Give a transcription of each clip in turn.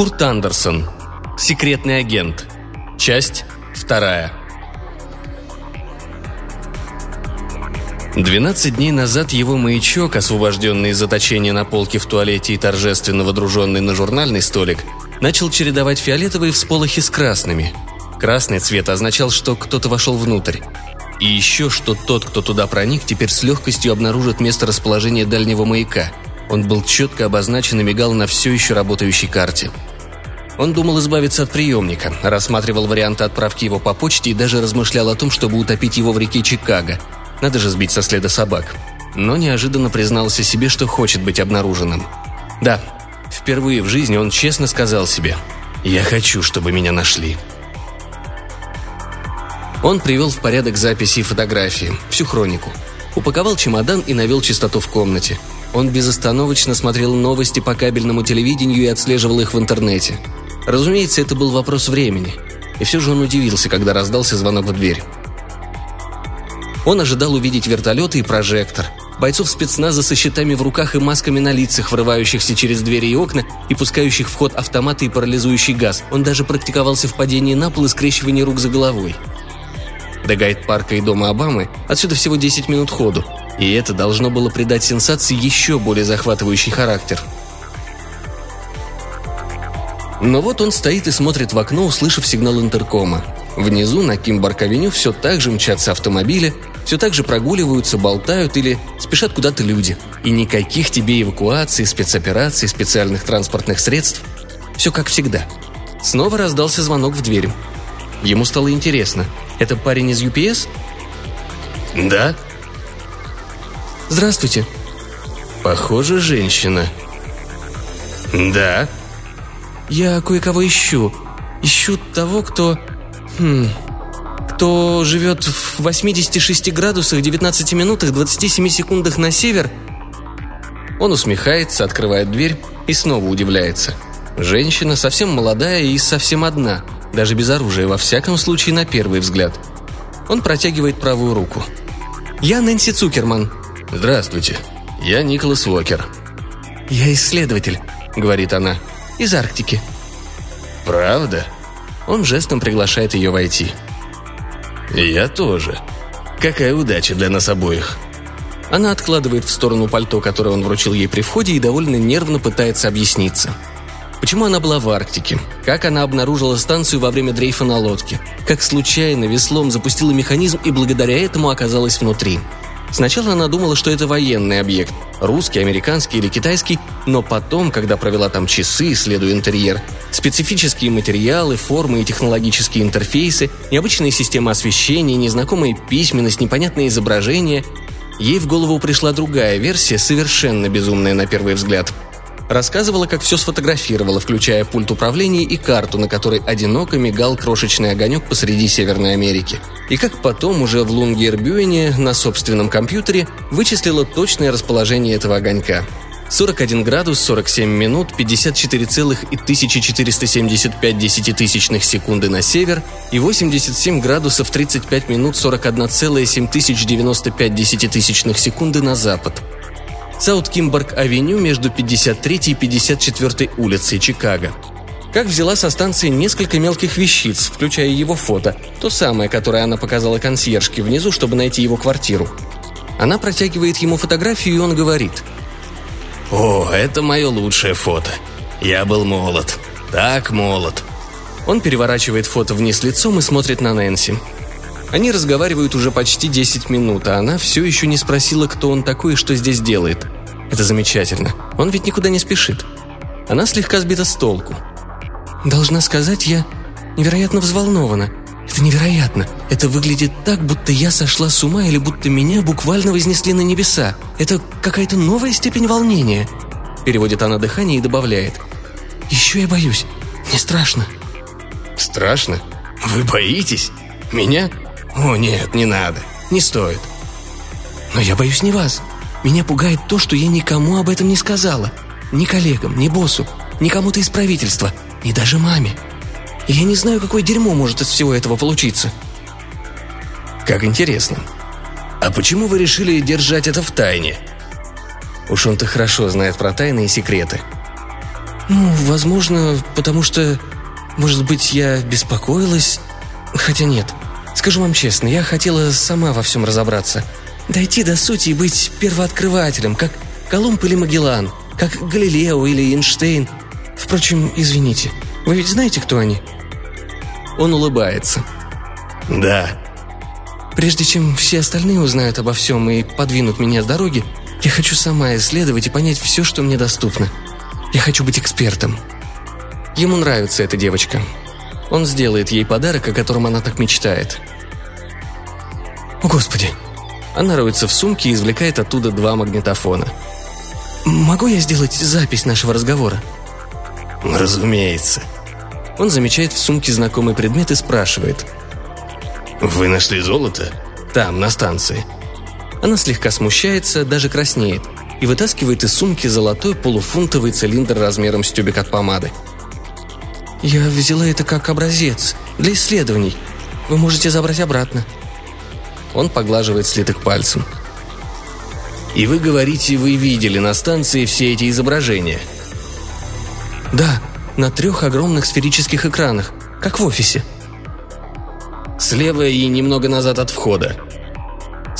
Курт Андерсон. Секретный агент. Часть вторая. 12 дней назад его маячок, освобожденный из заточения на полке в туалете и торжественно водруженный на журнальный столик, начал чередовать фиолетовые всполохи с красными. Красный цвет означал, что кто-то вошел внутрь. И еще, что тот, кто туда проник, теперь с легкостью обнаружит место расположения дальнего маяка – он был четко обозначен и мигал на все еще работающей карте. Он думал избавиться от приемника, рассматривал варианты отправки его по почте и даже размышлял о том, чтобы утопить его в реке Чикаго. Надо же сбить со следа собак. Но неожиданно признался себе, что хочет быть обнаруженным. Да, впервые в жизни он честно сказал себе «Я хочу, чтобы меня нашли». Он привел в порядок записи и фотографии, всю хронику. Упаковал чемодан и навел чистоту в комнате – он безостановочно смотрел новости по кабельному телевидению и отслеживал их в интернете. Разумеется, это был вопрос времени. И все же он удивился, когда раздался звонок в дверь. Он ожидал увидеть вертолеты и прожектор, бойцов спецназа со щитами в руках и масками на лицах, врывающихся через двери и окна и пускающих в ход автоматы и парализующий газ. Он даже практиковался в падении на пол и скрещивании рук за головой. До гайд-парка и дома Обамы отсюда всего 10 минут ходу, и это должно было придать сенсации еще более захватывающий характер. Но вот он стоит и смотрит в окно, услышав сигнал интеркома. Внизу на Кимбарк-авеню все так же мчатся автомобили, все так же прогуливаются, болтают или спешат куда-то люди. И никаких тебе эвакуаций, спецопераций, специальных транспортных средств. Все как всегда. Снова раздался звонок в дверь. Ему стало интересно. Это парень из UPS? «Да», «Здравствуйте». «Похоже, женщина». «Да». «Я кое-кого ищу. Ищу того, кто... Хм... Кто живет в 86 градусах 19 минутах 27 секундах на север...» Он усмехается, открывает дверь и снова удивляется. Женщина совсем молодая и совсем одна, даже без оружия, во всяком случае на первый взгляд. Он протягивает правую руку. «Я Нэнси Цукерман», «Здравствуйте, я Николас Уокер». «Я исследователь», — говорит она, — «из Арктики». «Правда?» Он жестом приглашает ее войти. «Я тоже. Какая удача для нас обоих». Она откладывает в сторону пальто, которое он вручил ей при входе, и довольно нервно пытается объясниться. Почему она была в Арктике? Как она обнаружила станцию во время дрейфа на лодке? Как случайно веслом запустила механизм и благодаря этому оказалась внутри? Сначала она думала, что это военный объект, русский, американский или китайский, но потом, когда провела там часы, исследуя интерьер, специфические материалы, формы и технологические интерфейсы, необычные системы освещения, незнакомая письменность, непонятные изображения, ей в голову пришла другая версия, совершенно безумная на первый взгляд – Рассказывала, как все сфотографировала, включая пульт управления и карту, на которой одиноко мигал крошечный огонек посреди Северной Америки. И как потом уже в Лунгербюене на собственном компьютере вычислила точное расположение этого огонька. 41 градус 47 минут 54,1475 десятитысячных секунды на север и 87 градусов 35 минут 41,7095 десятитысячных секунды на запад – Саут-Кимборг-авеню между 53 и 54 улицей Чикаго. Как взяла со станции несколько мелких вещиц, включая его фото, то самое, которое она показала консьержке внизу, чтобы найти его квартиру. Она протягивает ему фотографию, и он говорит. «О, это мое лучшее фото. Я был молод. Так молод». Он переворачивает фото вниз лицом и смотрит на Нэнси. Они разговаривают уже почти 10 минут, а она все еще не спросила, кто он такой и что здесь делает. Это замечательно. Он ведь никуда не спешит. Она слегка сбита с толку. Должна сказать, я невероятно взволнована. Это невероятно. Это выглядит так, будто я сошла с ума или будто меня буквально вознесли на небеса. Это какая-то новая степень волнения. Переводит она дыхание и добавляет. Еще я боюсь. Мне страшно. Страшно? Вы боитесь? Меня? «О, нет, не надо. Не стоит». «Но я боюсь не вас. Меня пугает то, что я никому об этом не сказала. Ни коллегам, ни боссу, ни кому-то из правительства, ни даже маме. И я не знаю, какое дерьмо может из всего этого получиться». «Как интересно. А почему вы решили держать это в тайне?» Уж он-то хорошо знает про тайные секреты. «Ну, возможно, потому что... Может быть, я беспокоилась? Хотя нет. Скажу вам честно, я хотела сама во всем разобраться. Дойти до сути и быть первооткрывателем, как Колумб или Магеллан, как Галилео или Эйнштейн. Впрочем, извините, вы ведь знаете, кто они?» Он улыбается. «Да». «Прежде чем все остальные узнают обо всем и подвинут меня с дороги, я хочу сама исследовать и понять все, что мне доступно. Я хочу быть экспертом». Ему нравится эта девочка. Он сделает ей подарок, о котором она так мечтает. «О, Господи!» Она роется в сумке и извлекает оттуда два магнитофона. «Могу я сделать запись нашего разговора?» «Разумеется». Он замечает в сумке знакомый предмет и спрашивает. «Вы нашли золото?» «Там, на станции». Она слегка смущается, даже краснеет, и вытаскивает из сумки золотой полуфунтовый цилиндр размером с тюбик от помады. «Я взяла это как образец, для исследований. Вы можете забрать обратно». Он поглаживает слиток пальцем. «И вы говорите, вы видели на станции все эти изображения?» «Да, на трех огромных сферических экранах, как в офисе». «Слева и немного назад от входа»,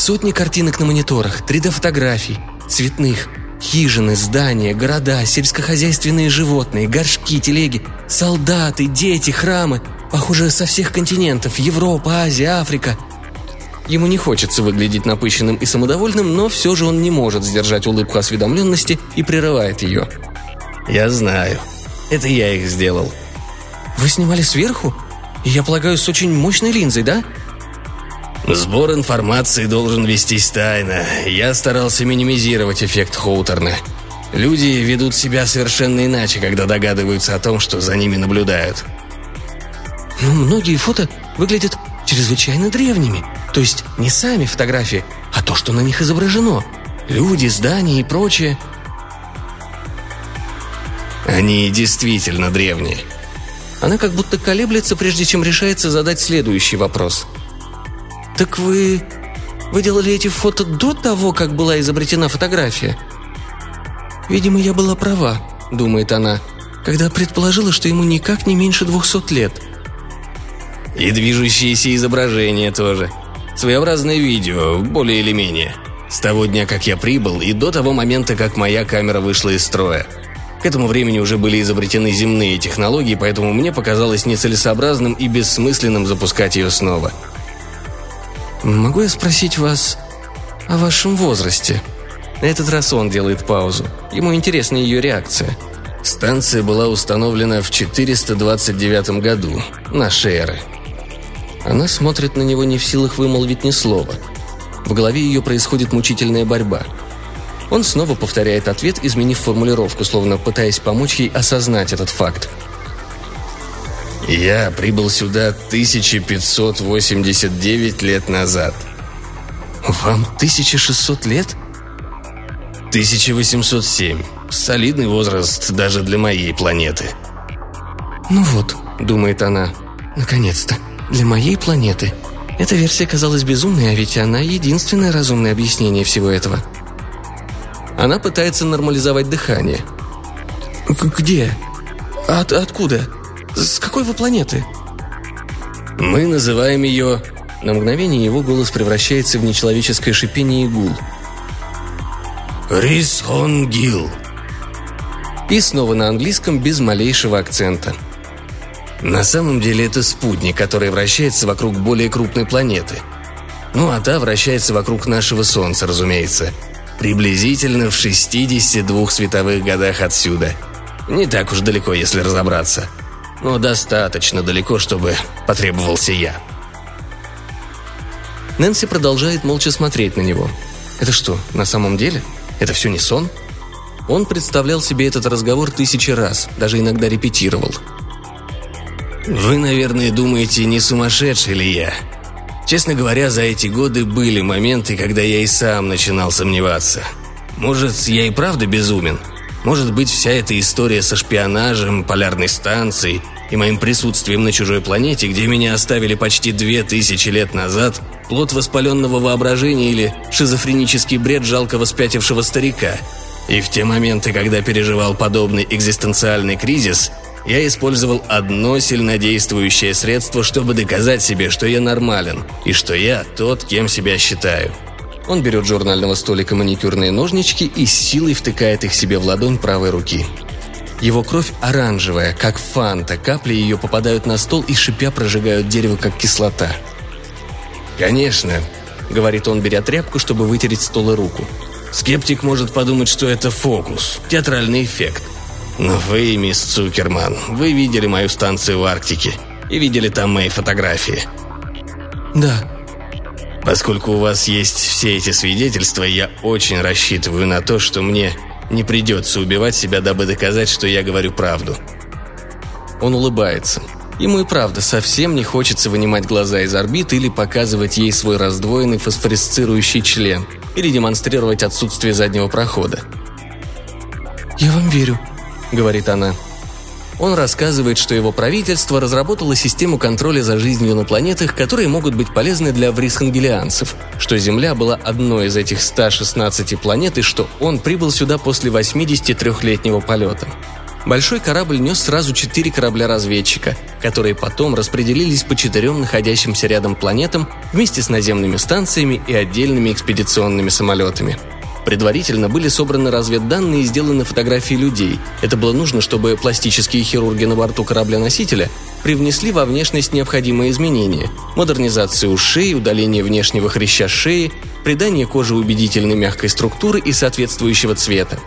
Сотни картинок на мониторах, 3D-фотографий, цветных, хижины, здания, города, сельскохозяйственные животные, горшки, телеги, солдаты, дети, храмы. Похоже, со всех континентов – Европа, Азия, Африка. Ему не хочется выглядеть напыщенным и самодовольным, но все же он не может сдержать улыбку осведомленности и прерывает ее. «Я знаю. Это я их сделал». «Вы снимали сверху? Я полагаю, с очень мощной линзой, да?» Сбор информации должен вестись тайно. Я старался минимизировать эффект Хоутерна. Люди ведут себя совершенно иначе, когда догадываются о том, что за ними наблюдают. Но многие фото выглядят чрезвычайно древними. То есть не сами фотографии, а то, что на них изображено. Люди, здания и прочее. Они действительно древние. Она как будто колеблется, прежде чем решается задать следующий вопрос – «Так вы... вы делали эти фото до того, как была изобретена фотография?» «Видимо, я была права», — думает она, когда предположила, что ему никак не меньше двухсот лет. «И движущиеся изображения тоже. Своеобразное видео, более или менее. С того дня, как я прибыл, и до того момента, как моя камера вышла из строя. К этому времени уже были изобретены земные технологии, поэтому мне показалось нецелесообразным и бессмысленным запускать ее снова. «Могу я спросить вас о вашем возрасте?» На этот раз он делает паузу. Ему интересна ее реакция. Станция была установлена в 429 году, нашей эры. Она смотрит на него не в силах вымолвить ни слова. В голове ее происходит мучительная борьба. Он снова повторяет ответ, изменив формулировку, словно пытаясь помочь ей осознать этот факт. Я прибыл сюда 1589 лет назад. Вам 1600 лет? 1807. Солидный возраст даже для моей планеты. Ну вот, думает она, наконец-то, для моей планеты. Эта версия казалась безумной, а ведь она единственное разумное объяснение всего этого. Она пытается нормализовать дыхание. «Где? От откуда?» С какой вы планеты?» «Мы называем ее...» На мгновение его голос превращается в нечеловеческое шипение и гул. «Рисхонгил». И снова на английском без малейшего акцента. На самом деле это спутник, который вращается вокруг более крупной планеты. Ну а та вращается вокруг нашего Солнца, разумеется. Приблизительно в 62 световых годах отсюда. Не так уж далеко, если разобраться – но достаточно далеко, чтобы потребовался я. Нэнси продолжает молча смотреть на него. Это что, на самом деле? Это все не сон? Он представлял себе этот разговор тысячи раз, даже иногда репетировал. «Вы, наверное, думаете, не сумасшедший ли я?» Честно говоря, за эти годы были моменты, когда я и сам начинал сомневаться. Может, я и правда безумен – может быть, вся эта история со шпионажем, полярной станцией и моим присутствием на чужой планете, где меня оставили почти две тысячи лет назад, плод воспаленного воображения или шизофренический бред жалкого спятившего старика. И в те моменты, когда переживал подобный экзистенциальный кризис, я использовал одно сильнодействующее средство, чтобы доказать себе, что я нормален и что я тот, кем себя считаю. Он берет журнального столика маникюрные ножнички и силой втыкает их себе в ладонь правой руки. Его кровь оранжевая, как фанта, капли ее попадают на стол и шипя прожигают дерево, как кислота. «Конечно», — говорит он, беря тряпку, чтобы вытереть стол и руку. «Скептик может подумать, что это фокус, театральный эффект. Но вы, мисс Цукерман, вы видели мою станцию в Арктике и видели там мои фотографии». «Да», Поскольку у вас есть все эти свидетельства, я очень рассчитываю на то, что мне не придется убивать себя, дабы доказать, что я говорю правду». Он улыбается. Ему и правда совсем не хочется вынимать глаза из орбит или показывать ей свой раздвоенный фосфоресцирующий член или демонстрировать отсутствие заднего прохода. «Я вам верю», — говорит она. Он рассказывает, что его правительство разработало систему контроля за жизнью на планетах, которые могут быть полезны для врисхангелианцев, что Земля была одной из этих 116 планет и что он прибыл сюда после 83-летнего полета. Большой корабль нес сразу четыре корабля-разведчика, которые потом распределились по четырем находящимся рядом планетам вместе с наземными станциями и отдельными экспедиционными самолетами – Предварительно были собраны разведданные и сделаны фотографии людей. Это было нужно, чтобы пластические хирурги на борту корабля-носителя привнесли во внешность необходимые изменения. Модернизацию ушей, удаление внешнего хряща шеи, придание коже убедительной мягкой структуры и соответствующего цвета.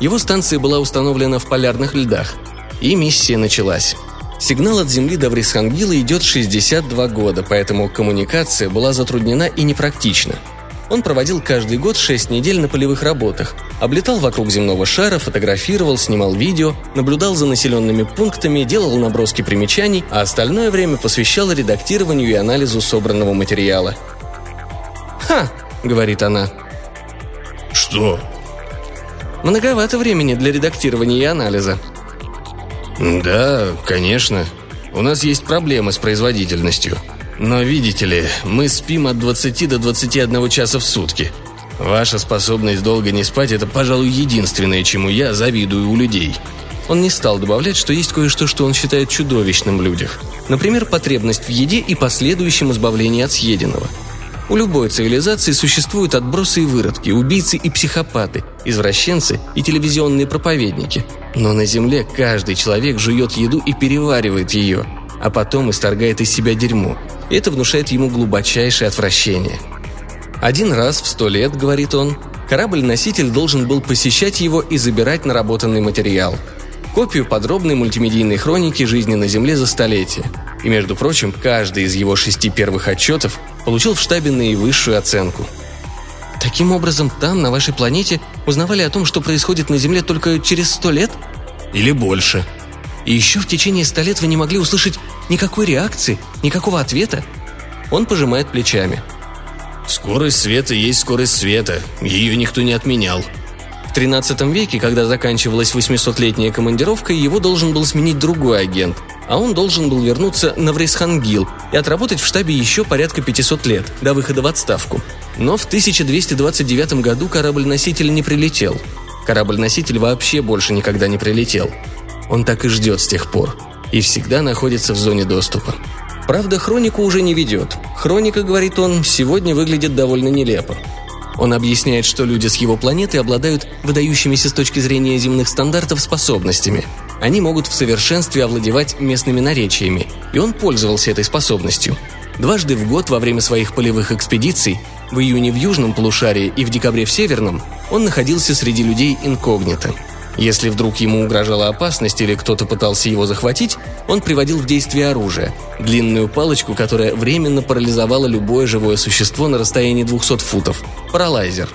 Его станция была установлена в полярных льдах. И миссия началась. Сигнал от Земли до Врисхангила идет 62 года, поэтому коммуникация была затруднена и непрактична – он проводил каждый год 6 недель на полевых работах, облетал вокруг земного шара, фотографировал, снимал видео, наблюдал за населенными пунктами, делал наброски примечаний, а остальное время посвящал редактированию и анализу собранного материала. «Ха!» — говорит она. «Что?» «Многовато времени для редактирования и анализа». «Да, конечно. У нас есть проблемы с производительностью», но видите ли, мы спим от 20 до 21 часа в сутки. Ваша способность долго не спать – это, пожалуй, единственное, чему я завидую у людей. Он не стал добавлять, что есть кое-что, что он считает чудовищным в людях. Например, потребность в еде и последующем избавлении от съеденного. У любой цивилизации существуют отбросы и выродки, убийцы и психопаты, извращенцы и телевизионные проповедники. Но на Земле каждый человек жует еду и переваривает ее, а потом исторгает из себя дерьмо, это внушает ему глубочайшее отвращение. Один раз в сто лет, говорит он, корабль-носитель должен был посещать его и забирать наработанный материал. Копию подробной мультимедийной хроники жизни на Земле за столетие. И, между прочим, каждый из его шести первых отчетов получил в штабе наивысшую оценку. Таким образом, там, на вашей планете, узнавали о том, что происходит на Земле только через сто лет? Или больше – и еще в течение ста лет вы не могли услышать никакой реакции, никакого ответа? Он пожимает плечами. Скорость света есть скорость света. Ее никто не отменял. В 13 веке, когда заканчивалась 800-летняя командировка, его должен был сменить другой агент, а он должен был вернуться на Врейсхангил и отработать в штабе еще порядка 500 лет, до выхода в отставку. Но в 1229 году корабль-носитель не прилетел. Корабль-носитель вообще больше никогда не прилетел. Он так и ждет с тех пор. И всегда находится в зоне доступа. Правда, хронику уже не ведет. Хроника, говорит он, сегодня выглядит довольно нелепо. Он объясняет, что люди с его планеты обладают выдающимися с точки зрения земных стандартов способностями. Они могут в совершенстве овладевать местными наречиями, и он пользовался этой способностью. Дважды в год во время своих полевых экспедиций, в июне в южном полушарии и в декабре в северном, он находился среди людей инкогнито – если вдруг ему угрожала опасность или кто-то пытался его захватить, он приводил в действие оружие – длинную палочку, которая временно парализовала любое живое существо на расстоянии 200 футов – паралайзер.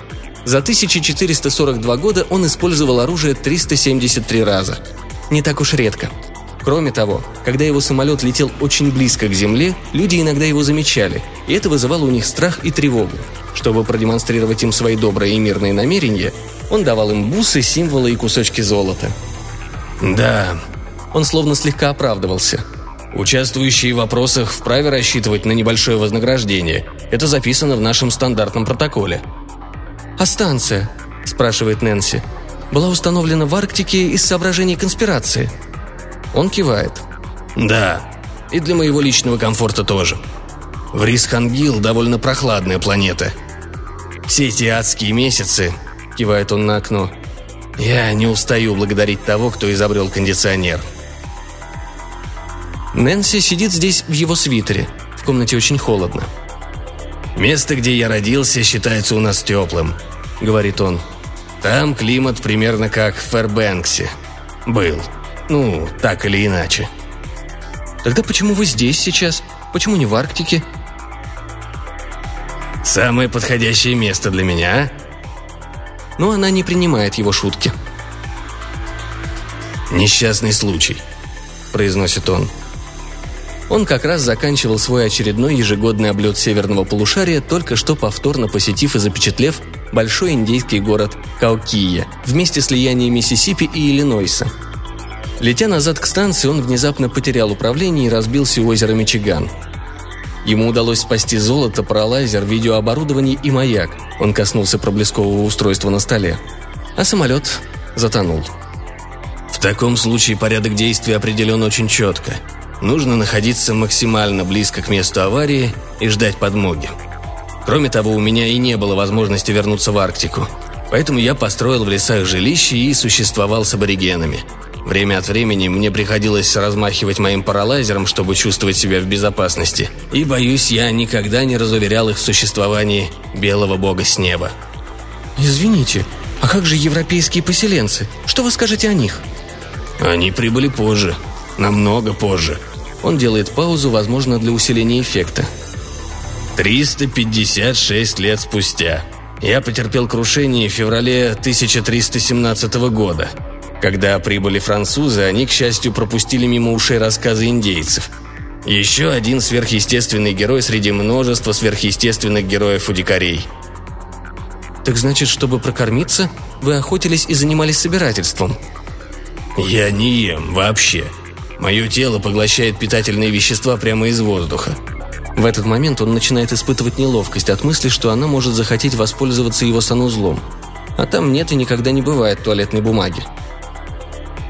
За 1442 года он использовал оружие 373 раза. Не так уж редко. Кроме того, когда его самолет летел очень близко к земле, люди иногда его замечали, и это вызывало у них страх и тревогу. Чтобы продемонстрировать им свои добрые и мирные намерения, он давал им бусы, символы и кусочки золота. «Да». Он словно слегка оправдывался. «Участвующие в вопросах вправе рассчитывать на небольшое вознаграждение. Это записано в нашем стандартном протоколе». «А станция?» – спрашивает Нэнси. была установлена в Арктике из соображений конспирации. Он кивает. Да, и для моего личного комфорта тоже. Врисхангил довольно прохладная планета. Все эти адские месяцы, кивает он на окно, я не устаю благодарить того, кто изобрел кондиционер. Нэнси сидит здесь в его свитере. В комнате очень холодно. «Место, где я родился, считается у нас теплым», — говорит он. «Там климат примерно как в Фэрбэнксе. Был. Ну, так или иначе». «Тогда почему вы здесь сейчас? Почему не в Арктике?» «Самое подходящее место для меня, а?» но она не принимает его шутки. «Несчастный случай», – произносит он. Он как раз заканчивал свой очередной ежегодный облет северного полушария, только что повторно посетив и запечатлев большой индейский город Каукия вместе слияния Миссисипи и Иллинойса. Летя назад к станции, он внезапно потерял управление и разбился у озера Мичиган – Ему удалось спасти золото, паралайзер, видеооборудование и маяк. Он коснулся проблескового устройства на столе. А самолет затонул. В таком случае порядок действий определен очень четко. Нужно находиться максимально близко к месту аварии и ждать подмоги. Кроме того, у меня и не было возможности вернуться в Арктику. Поэтому я построил в лесах жилище и существовал с аборигенами – Время от времени мне приходилось размахивать моим паралайзером, чтобы чувствовать себя в безопасности. И, боюсь, я никогда не разуверял их в существовании белого бога с неба. «Извините, а как же европейские поселенцы? Что вы скажете о них?» «Они прибыли позже. Намного позже». Он делает паузу, возможно, для усиления эффекта. 356 лет спустя. Я потерпел крушение в феврале 1317 года – когда прибыли французы, они, к счастью, пропустили мимо ушей рассказы индейцев. Еще один сверхъестественный герой среди множества сверхъестественных героев у дикарей. Так значит, чтобы прокормиться, вы охотились и занимались собирательством? Я не ем вообще. Мое тело поглощает питательные вещества прямо из воздуха. В этот момент он начинает испытывать неловкость от мысли, что она может захотеть воспользоваться его санузлом. А там нет и никогда не бывает туалетной бумаги.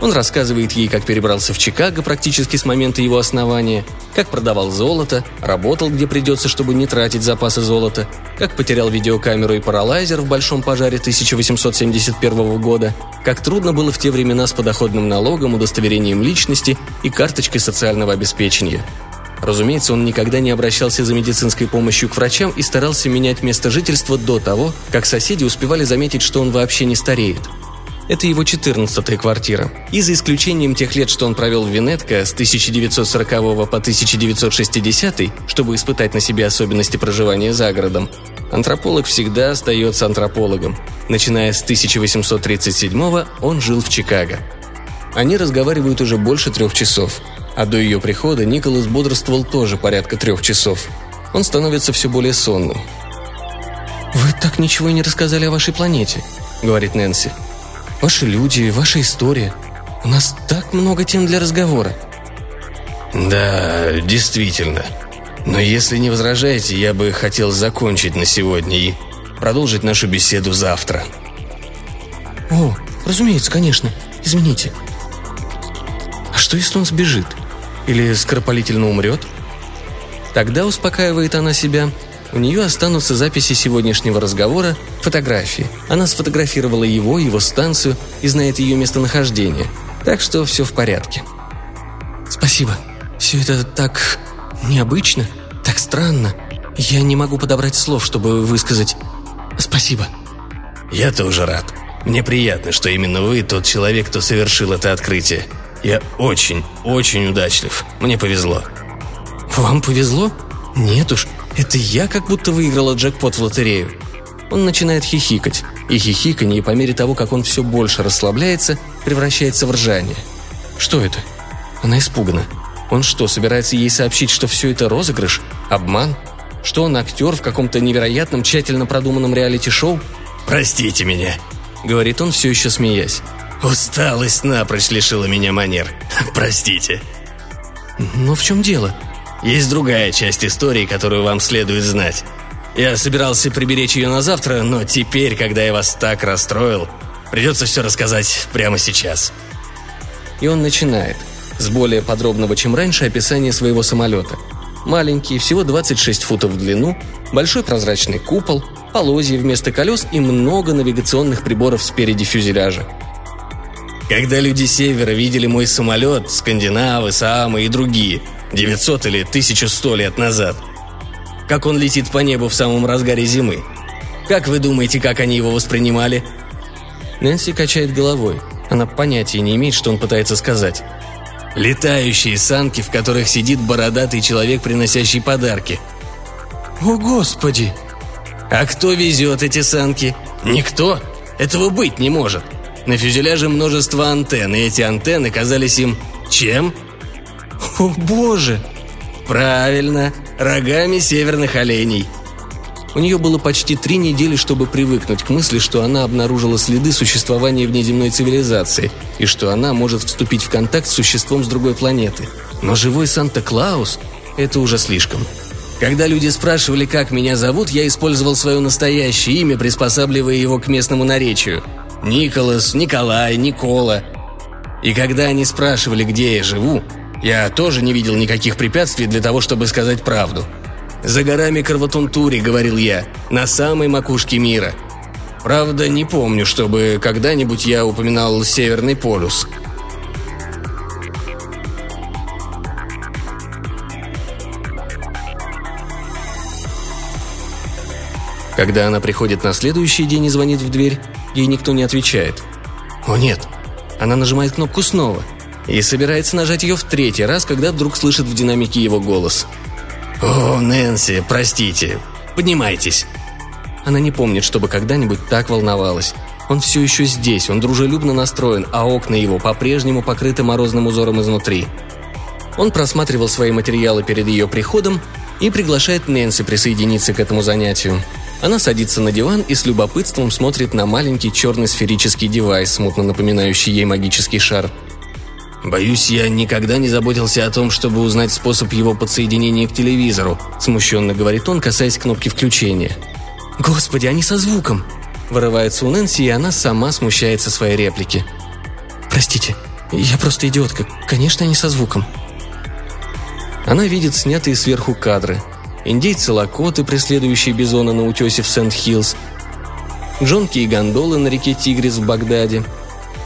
Он рассказывает ей, как перебрался в Чикаго практически с момента его основания, как продавал золото, работал где придется, чтобы не тратить запасы золота, как потерял видеокамеру и паралайзер в большом пожаре 1871 года, как трудно было в те времена с подоходным налогом, удостоверением личности и карточкой социального обеспечения. Разумеется, он никогда не обращался за медицинской помощью к врачам и старался менять место жительства до того, как соседи успевали заметить, что он вообще не стареет – это его 14-я квартира. И за исключением тех лет, что он провел в Венетко с 1940 по 1960, чтобы испытать на себе особенности проживания за городом, антрополог всегда остается антропологом. Начиная с 1837 он жил в Чикаго. Они разговаривают уже больше трех часов. А до ее прихода Николас бодрствовал тоже порядка трех часов. Он становится все более сонным. «Вы так ничего и не рассказали о вашей планете», — говорит Нэнси. Ваши люди, ваша история. У нас так много тем для разговора». «Да, действительно. Но если не возражаете, я бы хотел закончить на сегодня и продолжить нашу беседу завтра». «О, разумеется, конечно. Извините». «А что, если он сбежит? Или скоропалительно умрет?» Тогда успокаивает она себя – у нее останутся записи сегодняшнего разговора, фотографии. Она сфотографировала его, его станцию и знает ее местонахождение. Так что все в порядке. Спасибо. Все это так необычно, так странно. Я не могу подобрать слов, чтобы высказать спасибо. Я тоже рад. Мне приятно, что именно вы тот человек, кто совершил это открытие. Я очень, очень удачлив. Мне повезло. Вам повезло? Нет уж, это я как будто выиграла джекпот в лотерею. Он начинает хихикать, и хихиканье по мере того, как он все больше расслабляется, превращается в ржание. Что это? Она испугана. Он что, собирается ей сообщить, что все это розыгрыш? Обман? Что он актер в каком-то невероятном, тщательно продуманном реалити-шоу? «Простите меня», — говорит он, все еще смеясь. «Усталость напрочь лишила меня манер. Простите». «Но в чем дело?» Есть другая часть истории, которую вам следует знать. Я собирался приберечь ее на завтра, но теперь, когда я вас так расстроил, Придется все рассказать прямо сейчас». И он начинает. С более подробного, чем раньше, описания своего самолета. Маленький, всего 26 футов в длину, большой прозрачный купол, полозья вместо колес и много навигационных приборов спереди фюзеляжа. Когда люди севера видели мой самолет, скандинавы, саамы и другие, 900 или 1100 лет назад, как он летит по небу в самом разгаре зимы, как вы думаете, как они его воспринимали? Нэнси качает головой. Она понятия не имеет, что он пытается сказать. Летающие санки, в которых сидит бородатый человек, приносящий подарки. О, Господи! А кто везет эти санки? Никто. Этого быть не может. На фюзеляже множество антенн, и эти антенны казались им чем? О, Боже! Правильно, рогами северных оленей. У нее было почти три недели, чтобы привыкнуть к мысли, что она обнаружила следы существования внеземной цивилизации и что она может вступить в контакт с существом с другой планеты. Но живой Санта-Клаус – это уже слишком. Когда люди спрашивали, как меня зовут, я использовал свое настоящее имя, приспосабливая его к местному наречию. Николас, Николай, Никола. И когда они спрашивали, где я живу, я тоже не видел никаких препятствий для того, чтобы сказать правду – «За горами Карватунтури», — говорил я, — «на самой макушке мира». Правда, не помню, чтобы когда-нибудь я упоминал Северный полюс. Когда она приходит на следующий день и звонит в дверь, ей никто не отвечает. О нет, она нажимает кнопку снова и собирается нажать ее в третий раз, когда вдруг слышит в динамике его голос – «О, Нэнси, простите. Поднимайтесь». Она не помнит, чтобы когда-нибудь так волновалась. Он все еще здесь, он дружелюбно настроен, а окна его по-прежнему покрыты морозным узором изнутри. Он просматривал свои материалы перед ее приходом и приглашает Нэнси присоединиться к этому занятию. Она садится на диван и с любопытством смотрит на маленький черный сферический девайс, смутно напоминающий ей магический шар – «Боюсь, я никогда не заботился о том, чтобы узнать способ его подсоединения к телевизору», смущенно говорит он, касаясь кнопки включения. «Господи, они со звуком!» Вырывается у Нэнси, и она сама смущается своей реплики. «Простите, я просто идиотка. Конечно, они со звуком». Она видит снятые сверху кадры. Индейцы-лакоты, преследующие бизона на утесе в Сент-Хиллз. Джонки и гондолы на реке Тигрис в Багдаде –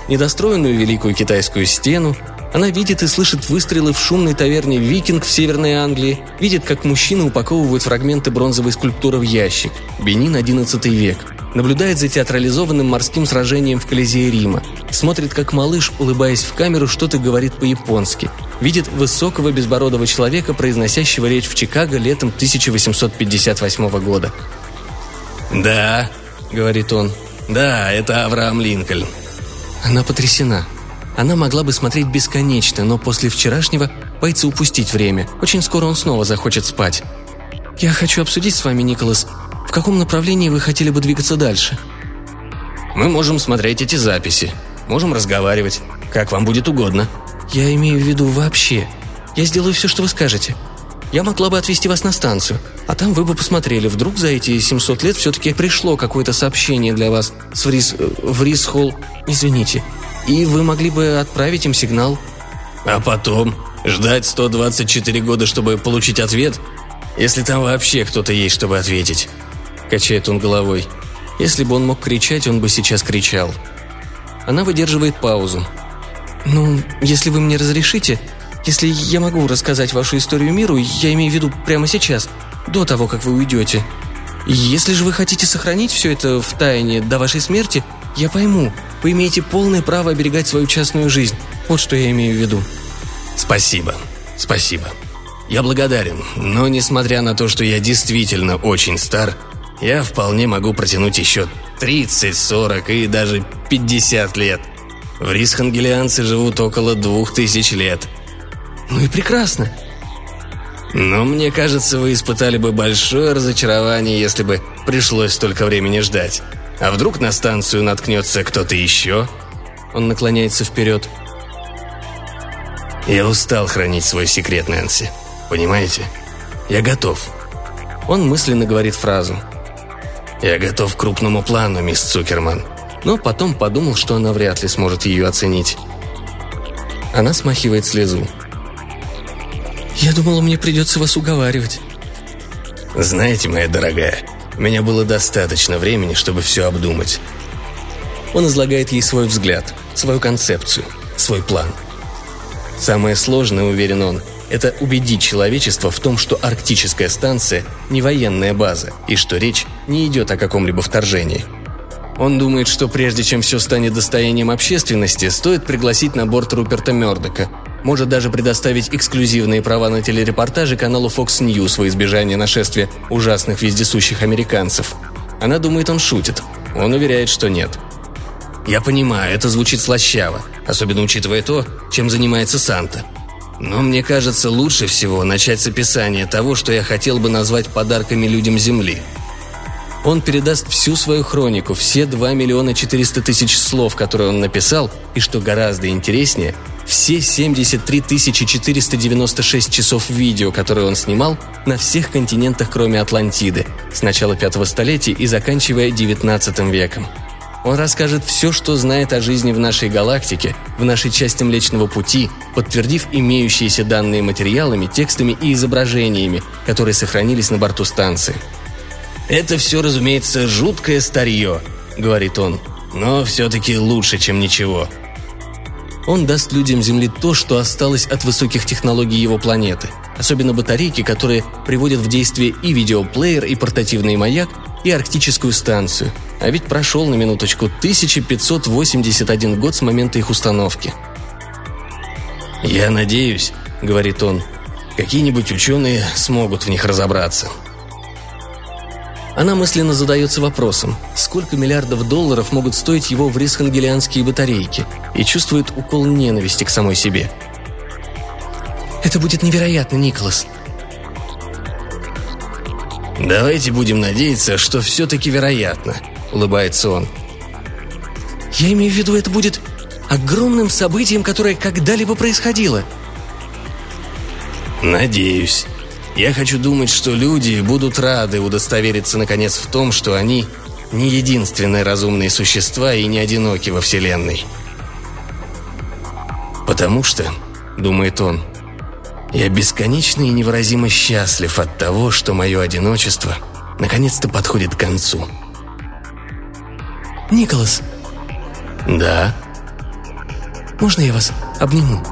недостроенную Великую Китайскую стену, она видит и слышит выстрелы в шумной таверне «Викинг» в Северной Англии, видит, как мужчины упаковывают фрагменты бронзовой скульптуры в ящик. Бенин, XI век. Наблюдает за театрализованным морским сражением в Колизее Рима. Смотрит, как малыш, улыбаясь в камеру, что-то говорит по-японски. Видит высокого безбородого человека, произносящего речь в Чикаго летом 1858 года. «Да», — говорит он, — «да, это Авраам Линкольн. Она потрясена. Она могла бы смотреть бесконечно, но после вчерашнего боится упустить время. Очень скоро он снова захочет спать. «Я хочу обсудить с вами, Николас, в каком направлении вы хотели бы двигаться дальше?» «Мы можем смотреть эти записи. Можем разговаривать. Как вам будет угодно». «Я имею в виду вообще. Я сделаю все, что вы скажете. Я могла бы отвезти вас на станцию, а там вы бы посмотрели, вдруг за эти 700 лет все-таки пришло какое-то сообщение для вас с Врис... в Рисхолл... Извините. И вы могли бы отправить им сигнал. А потом? Ждать 124 года, чтобы получить ответ? Если там вообще кто-то есть, чтобы ответить. Качает он головой. Если бы он мог кричать, он бы сейчас кричал. Она выдерживает паузу. «Ну, если вы мне разрешите, если я могу рассказать вашу историю миру, я имею в виду прямо сейчас, до того, как вы уйдете. Если же вы хотите сохранить все это в тайне до вашей смерти, я пойму, вы имеете полное право оберегать свою частную жизнь. Вот что я имею в виду. Спасибо. Спасибо. Я благодарен, но несмотря на то, что я действительно очень стар, я вполне могу протянуть еще 30, 40 и даже 50 лет. В Рисхангелианце живут около двух тысяч лет. Ну и прекрасно. Но мне кажется, вы испытали бы большое разочарование, если бы пришлось столько времени ждать. А вдруг на станцию наткнется кто-то еще? Он наклоняется вперед. Я устал хранить свой секрет, Нэнси. Понимаете? Я готов. Он мысленно говорит фразу. Я готов к крупному плану, мисс Цукерман. но потом подумал, что она вряд ли сможет ее оценить. Она смахивает слезу. «Я думала, мне придется вас уговаривать». «Знаете, моя дорогая, у меня было достаточно времени, чтобы все обдумать». Он излагает ей свой взгляд, свою концепцию, свой план. Самое сложное, уверен он, это убедить человечество в том, что арктическая станция не военная база и что речь не идет о каком-либо вторжении. Он думает, что прежде чем все станет достоянием общественности, стоит пригласить на борт Руперта Мёрдока. Может даже предоставить эксклюзивные права на телерепортажи каналу Fox News во избежание нашествия ужасных вездесущих американцев. Она думает, он шутит. Он уверяет, что нет. Я понимаю, это звучит слащаво, особенно учитывая то, чем занимается Санта – но мне кажется, лучше всего начать с описания того, что я хотел бы назвать подарками людям Земли. Он передаст всю свою хронику, все 2 миллиона 400 тысяч слов, которые он написал, и, что гораздо интереснее, все 73 496 часов видео, которые он снимал на всех континентах, кроме Атлантиды, с начала пятого столетия и заканчивая 19 веком. Он расскажет все, что знает о жизни в нашей галактике, в нашей части Млечного Пути, подтвердив имеющиеся данные материалами, текстами и изображениями, которые сохранились на борту станции. «Это все, разумеется, жуткое старье», — говорит он, — «но все-таки лучше, чем ничего». Он даст людям Земли то, что осталось от высоких технологий его планеты, особенно батарейки, которые приводят в действие и видеоплеер, и портативный маяк, и арктическую станцию. А ведь прошел на минуточку 1581 год с момента их установки. «Я надеюсь», — говорит он, — «какие-нибудь ученые смогут в них разобраться». Она мысленно задается вопросом, сколько миллиардов долларов могут стоить его врисхангелианские батарейки, и чувствует укол ненависти к самой себе. «Это будет невероятно, Николас», «Давайте будем надеяться, что все-таки вероятно», — улыбается он. «Я имею в виду, это будет огромным событием, которое когда-либо происходило». «Надеюсь. Я хочу думать, что люди будут рады удостовериться наконец в том, что они не единственные разумные существа и не одиноки во Вселенной. Потому что, — думает он, — я бесконечно и невыразимо счастлив от того, что мое одиночество наконец-то подходит к концу. «Николас!» «Да?» «Можно я вас обниму?»